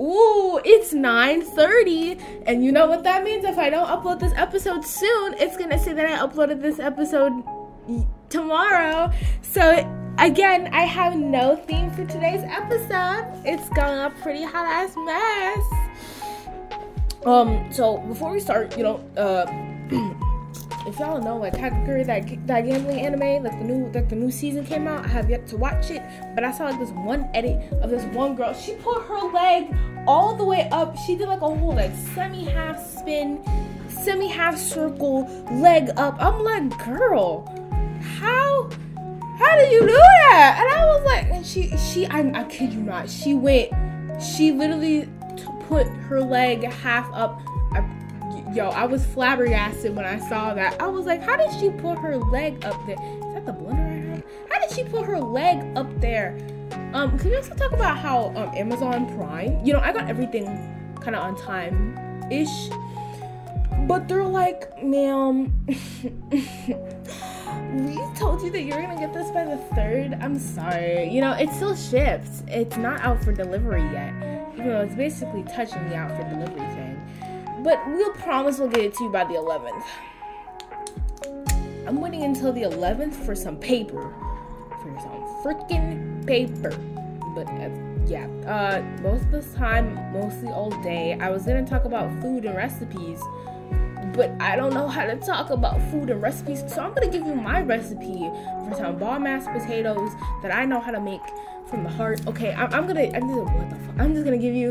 ooh, it's 9:30, and you know what that means? If I don't upload this episode soon, it's gonna say that I uploaded this episode tomorrow. So again, I have no theme for today's episode. It's going a pretty hot ass mess. Um, so before we start, you know, uh if y'all know like Kakegurui, that that gambling anime, like the new like the new season came out, I have yet to watch it, but I saw like this one edit of this one girl. She put her leg all the way up. She did like a whole like semi half spin, semi half circle leg up. I'm like, girl, how how did you do that? And I was like, and she she I, I kid you not, she went, she literally t- put her leg half up. I, yo, I was flabbergasted when I saw that. I was like, how did she put her leg up there? Is that the blender I have? How did she put her leg up there? Um, can we also talk about how um, Amazon Prime? You know, I got everything kind of on time ish, but they're like, ma'am. we told you that you're gonna get this by the third. I'm sorry. You know, it still ships. It's not out for delivery yet. Even though it's basically touching the out for delivery thing. But we'll promise we'll get it to you by the 11th. I'm waiting until the 11th for some paper. Some freaking paper. But uh, yeah, uh, most of this time, mostly all day, I was gonna talk about food and recipes but I don't know how to talk about food and recipes. So I'm gonna give you my recipe for some bomb ass potatoes that I know how to make from the heart. Okay, I'm, I'm gonna, I'm gonna, what the fuck? I'm just gonna give you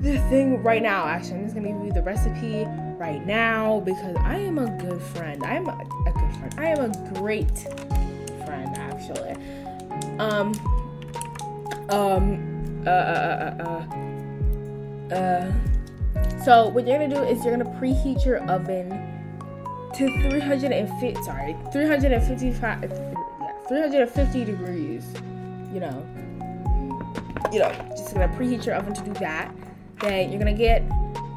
the thing right now. Actually, I'm just gonna give you the recipe right now because I am a good friend. I am a, a good friend. I am a great actually. Um, um, uh, uh, uh, uh, uh so what you're gonna do is you're gonna preheat your oven to 350. Sorry, 355. Yeah, 350 degrees. You know. You know, just gonna preheat your oven to do that. Then you're gonna get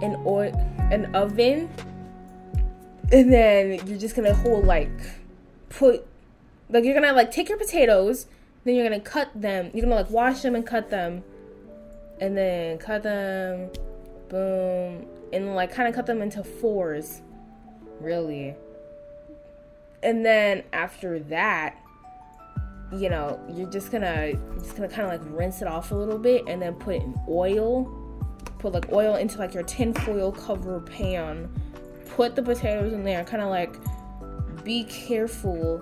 an oil, an oven, and then you're just gonna hold like put like you're gonna like take your potatoes, then you're gonna cut them. You're gonna like wash them and cut them, and then cut them boom, and like kind of cut them into fours, really. And then after that, you know, you're just gonna just gonna kind of like rinse it off a little bit, and then put in oil. Put like oil into like your tinfoil cover pan. Put the potatoes in there, kind of like be careful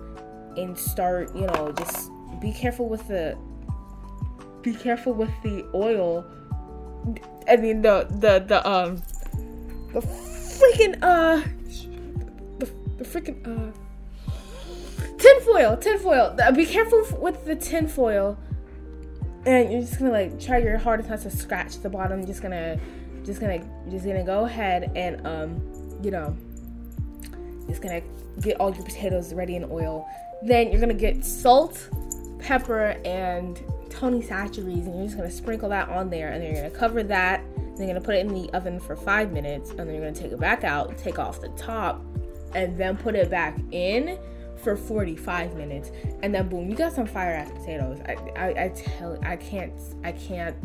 and start, you know, just be careful with the be careful with the oil I mean the the the um the freaking uh the, the freaking uh tinfoil tinfoil. Uh, be careful with the tinfoil, and you're just gonna like try your hardest not to scratch the bottom. Just gonna just gonna just gonna go ahead and um you know just gonna get all your potatoes ready in oil. Then you're gonna get salt, pepper, and Tony Chachere's, and you're just gonna sprinkle that on there, and then you're gonna cover that. Then you're gonna put it in the oven for five minutes, and then you're gonna take it back out, take off the top, and then put it back in for 45 minutes, and then boom, you got some fire ass potatoes. I, I, I tell, I can't, I can't.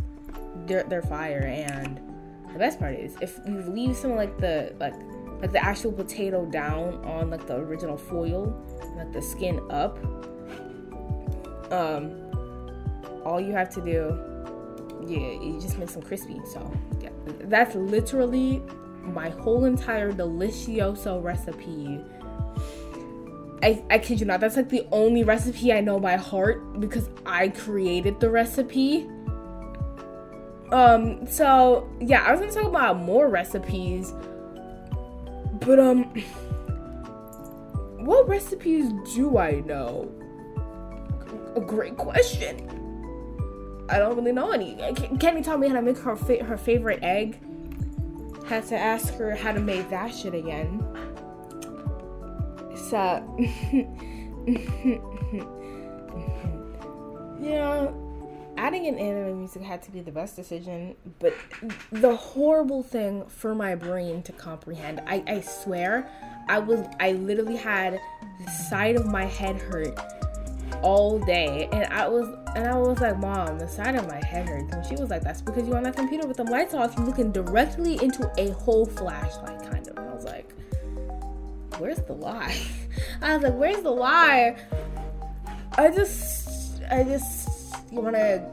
They're they're fire, and the best part is if you leave some like the like like the actual potato down on like the original foil, like the skin up. Um, all you have to do, yeah, you just make some crispy. So yeah, that's literally my whole entire delicioso recipe. I, I kid you not, that's like the only recipe I know by heart because I created the recipe. Um, so yeah, I was gonna talk about more recipes, but um, what recipes do I know? A great question. I don't really know any. Kenny taught me how to make her fa- her favorite egg. Had to ask her how to make that shit again. So, yeah, adding in anime music had to be the best decision, but the horrible thing for my brain to comprehend, I, I swear, I was, I literally had the side of my head hurt all day, and I was And I was like, Mom, the side of my head hurts. And she was like, That's because you're on that computer with the lights off, you're looking directly into a whole flashlight, kind of. And I was like, Where's the lie? I was like, Where's the lie? I just, I just wanna.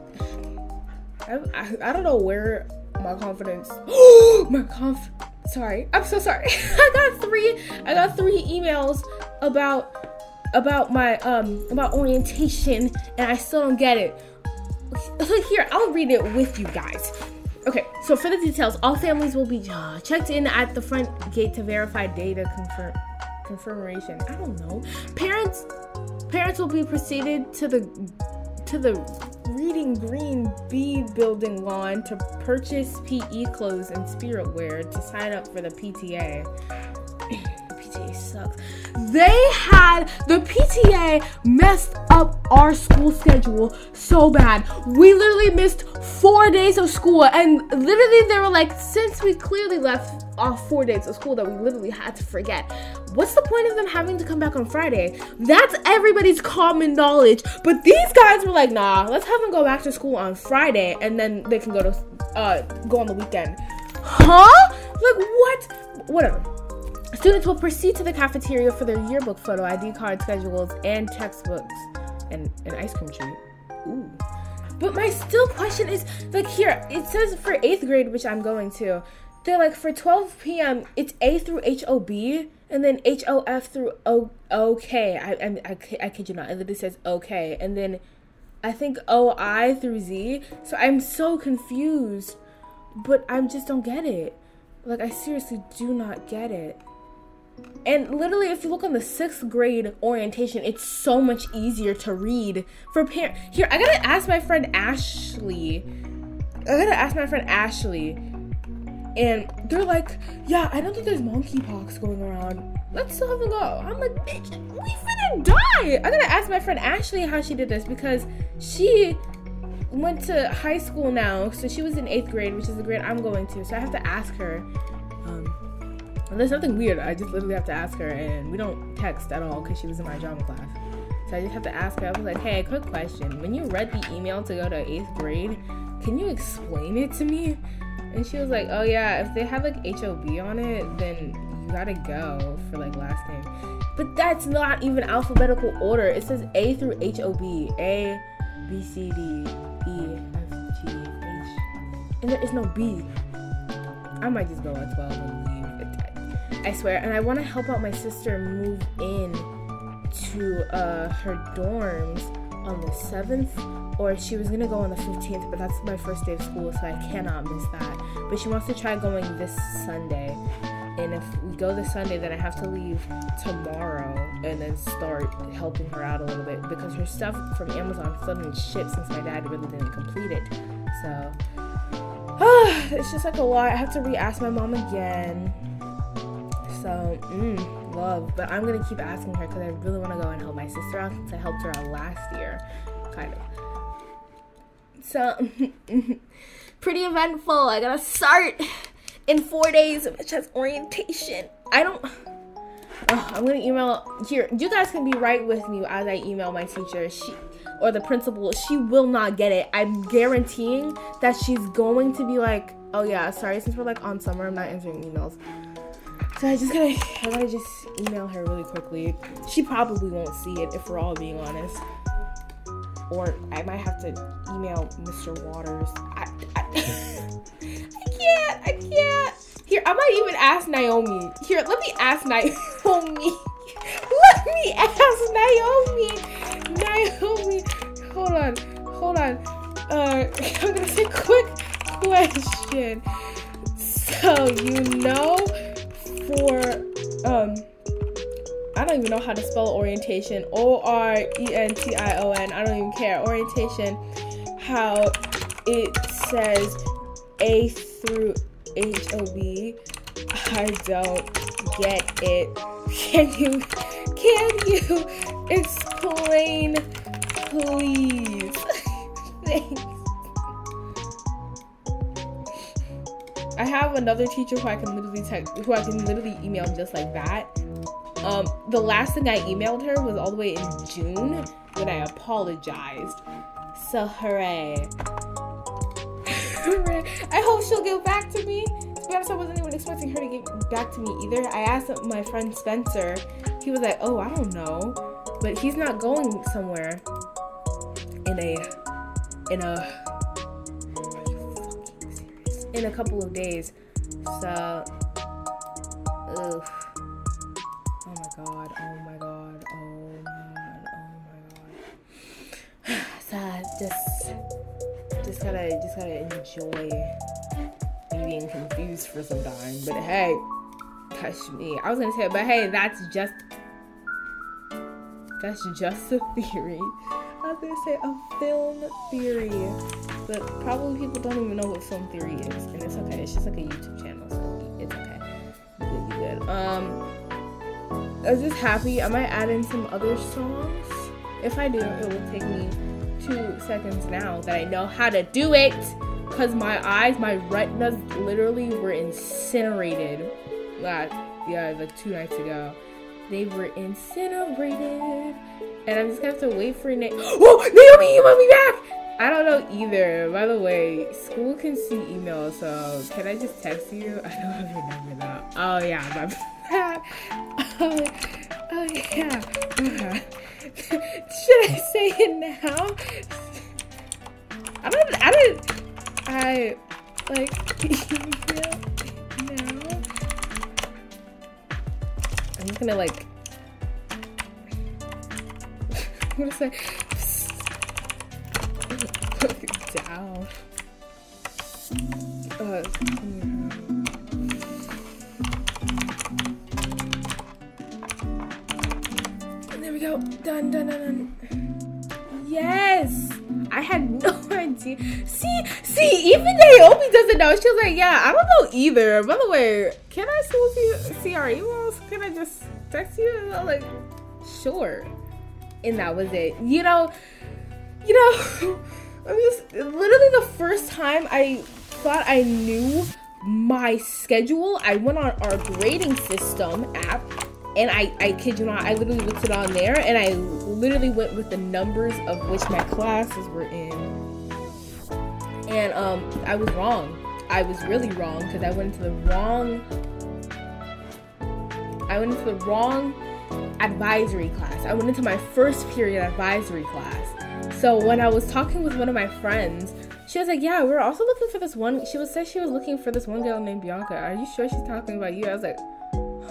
I, I, I don't know where my confidence. my conf. Sorry, I'm so sorry. I got three. I got three emails about about my um about orientation and I still don't get it. Here, I'll read it with you guys. Okay, so for the details, all families will be uh, checked in at the front gate to verify data confirm confirmation. I don't know. Parents parents will be proceeded to the to the Reading Green B building lawn to purchase PE clothes and spirit wear to sign up for the PTA. PTA sucks. They had the PTA messed up our school schedule so bad. We literally missed four days of school, and literally they were like, since we clearly left off four days of school that we literally had to forget, what's the point of them having to come back on Friday? That's everybody's common knowledge. But these guys were like, nah, let's have them go back to school on Friday, and then they can go to uh, go on the weekend. Huh? Like what? Whatever. Students will proceed to the cafeteria for their yearbook photo, ID card schedules, and textbooks, and an ice cream treat. Ooh. But my still question is like here, it says for eighth grade, which I'm going to, they're like for 12 p.m. it's A through HOB and then HOF through O OK. I, I, I, I kid you not, it says OK. And then I think OI through Z. So I'm so confused, but I just don't get it. Like, I seriously do not get it. And literally, if you look on the sixth grade orientation, it's so much easier to read for parents. Here, I gotta ask my friend Ashley. I gotta ask my friend Ashley. And they're like, yeah, I don't think there's monkeypox going around. Let's still have a go. I'm like, bitch, we finna die. I gotta ask my friend Ashley how she did this because she went to high school now. So she was in eighth grade, which is the grade I'm going to. So I have to ask her. And there's nothing weird. I just literally have to ask her, and we don't text at all because she was in my drama class. So I just have to ask her. I was like, "Hey, quick question. When you read the email to go to eighth grade, can you explain it to me?" And she was like, "Oh yeah, if they have like HOB on it, then you gotta go for like last name." But that's not even alphabetical order. It says A through HOB. A, B, C, D, E, F, G, H, and there is no B. I might just go at 12 and leave. I swear. And I want to help out my sister move in to uh, her dorms on the 7th, or she was gonna go on the 15th, but that's my first day of school, so I cannot miss that. But she wants to try going this Sunday. And if we go this Sunday, then I have to leave tomorrow and then start helping her out a little bit because her stuff from Amazon still didn't since my dad really didn't complete it. So, it's just like a lot. I have to re ask my mom again so, mm, love. But I'm gonna keep asking her because I really want to go and help my sister out since I helped her out last year, kind of. So, pretty eventful. I gotta start in four days, which has orientation. I don't. Oh, I'm gonna email here. You guys can be right with me as I email my teacher. She or the principal. She will not get it. I'm guaranteeing that she's going to be like, "Oh yeah, sorry. Since we're like on summer, I'm not answering emails." So I just gotta, I gotta just email her really quickly. She probably won't see it if we're all being honest. Or I might have to email Mr. Waters. I, I, I can't, I can't. Here, I might even ask Naomi. Here, let me ask Naomi. let me ask Naomi. Naomi, hold on, hold on. Uh, I'm gonna say quick question. So you know for um I don't even know how to spell orientation. O R E N T I O N. I don't even care. Orientation. How it says A through H O B. I don't get it. Can you can you explain please? Thanks. I have another teacher who I can literally text, who I can literally email just like that. Um, the last thing I emailed her was all the way in June when I apologized. So hooray. hooray. I hope she'll get back to me. To be honest, I wasn't even expecting her to get back to me either. I asked my friend Spencer. He was like, oh, I don't know. But he's not going somewhere in a in a in a couple of days. So. Oh my god, oh my god, oh my god, oh my god. so just just gotta just gotta enjoy being confused for some time. But hey, touch me. I was gonna say, but hey, that's just that's just a theory. I was gonna say a film theory, but probably people don't even know what film theory is, and it's okay. It's just like a YouTube channel, so it's okay. You good, good. Um, I was just happy. I might add in some other songs. If I do, it will take me two seconds now that I know how to do it. Cause my eyes, my retinas literally were incinerated. Last, yeah, like two nights ago. They were incinerated. And I'm just gonna have to wait for Nate. Oh, Naomi, you want me back? I don't know either. By the way, school can see emails, so can I just text you? I don't have your number though. Oh yeah, my bad. oh, oh yeah. Should I say it now? I don't. I don't. I like email now. I'm just gonna like what is that? Down. Uh, there we go. Done, done, done, done. Yes! I had no idea. See, see, even Naomi doesn't know. She was like, yeah, I don't know either. By the way, can I still see, see our emails? Can I just text you? I'm like, sure and that was it. You know, you know, I'm just literally the first time I thought I knew my schedule. I went on our grading system app and I, I kid you not, I literally looked it on there and I literally went with the numbers of which my classes were in. And um, I was wrong. I was really wrong because I went into the wrong. I went into the wrong advisory class. I went into my first period advisory class. So when I was talking with one of my friends, she was like, "Yeah, we're also looking for this one." She was said she was looking for this one girl named Bianca. Are you sure she's talking about you? I was like,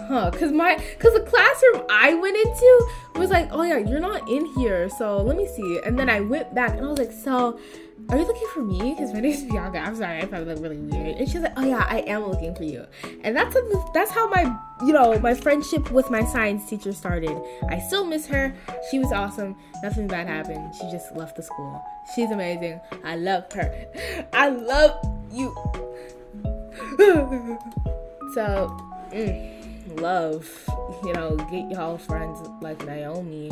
"Huh," because my because the classroom I went into was like, "Oh yeah, you're not in here, so let me see." And then I went back and I was like, "So." Are you looking for me? Because my name is Bianca. I'm sorry, I probably look really weird. And she's like, oh yeah, I am looking for you. And that's how, that's how my you know my friendship with my science teacher started. I still miss her. She was awesome. Nothing bad happened. She just left the school. She's amazing. I love her. I love you. so, mm, love. You know, get y'all friends like Naomi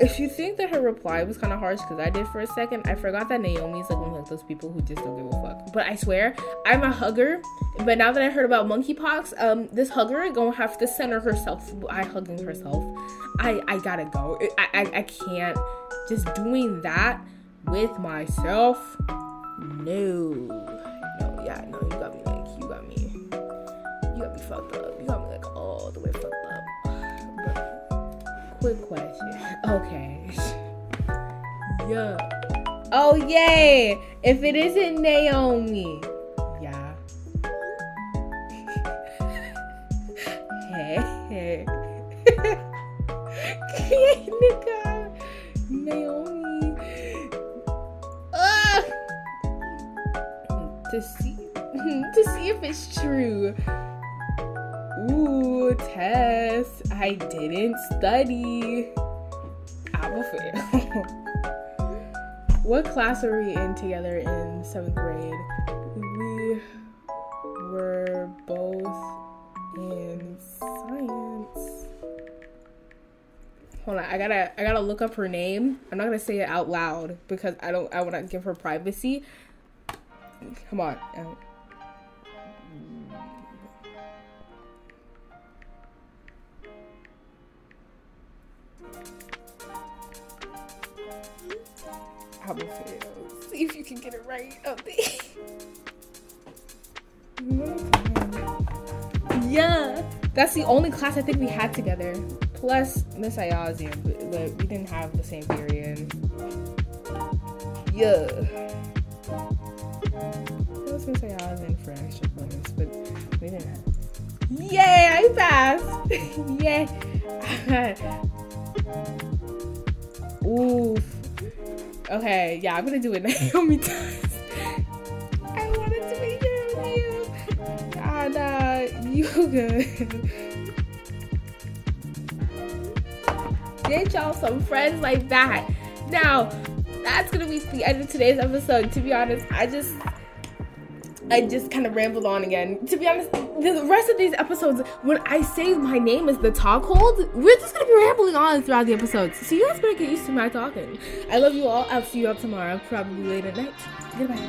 if you think that her reply was kind of harsh, because I did for a second, I forgot that Naomi's like one of those people who just don't give a fuck. But I swear, I'm a hugger. But now that I heard about monkeypox, um, this hugger gonna have to center herself. I hugging herself. I I gotta go. I I, I can't just doing that with myself. No, no, yeah, no, you got me like you got me. You got me fucked up. You got me quick question. Okay. yeah. Oh yay! If it isn't Naomi. Yeah. hey, hey. nigga. Naomi. Ah! To see to see if it's true. Ooh, test. I didn't study. I will fail. what class were we in together in seventh grade? We were both in science. Hold on, I gotta I gotta look up her name. I'm not gonna say it out loud because I don't I wanna give her privacy. Come on. Um, See if you can get it right. Oh, yeah, that's the only class I think we had together. Plus Miss Ayazi, but, but we didn't have the same period. Yeah. I was gonna say I was in for extra bonus, but we didn't have. Yay, I passed! Yay! Oof. Okay, yeah, I'm gonna do it Naomi does. I wanted to be here with you. Ah, nah, you good. Get y'all some friends like that. Now, that's gonna be the end of today's episode. To be honest, I just I just kind of rambled on again. To be honest, the rest of these episodes, when I say my name is the talk hold, we're just gonna be rambling on throughout the episodes. So you guys better get used to my talking. I love you all. I'll see you all tomorrow, probably late at night. Goodbye.